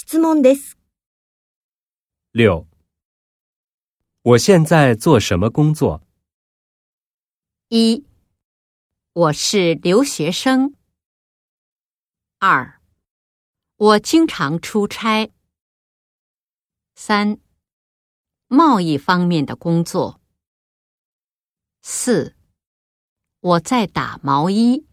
質問です。六，我现在做什么工作？一，我是留学生。二，我经常出差。三，贸易方面的工作。四，我在打毛衣。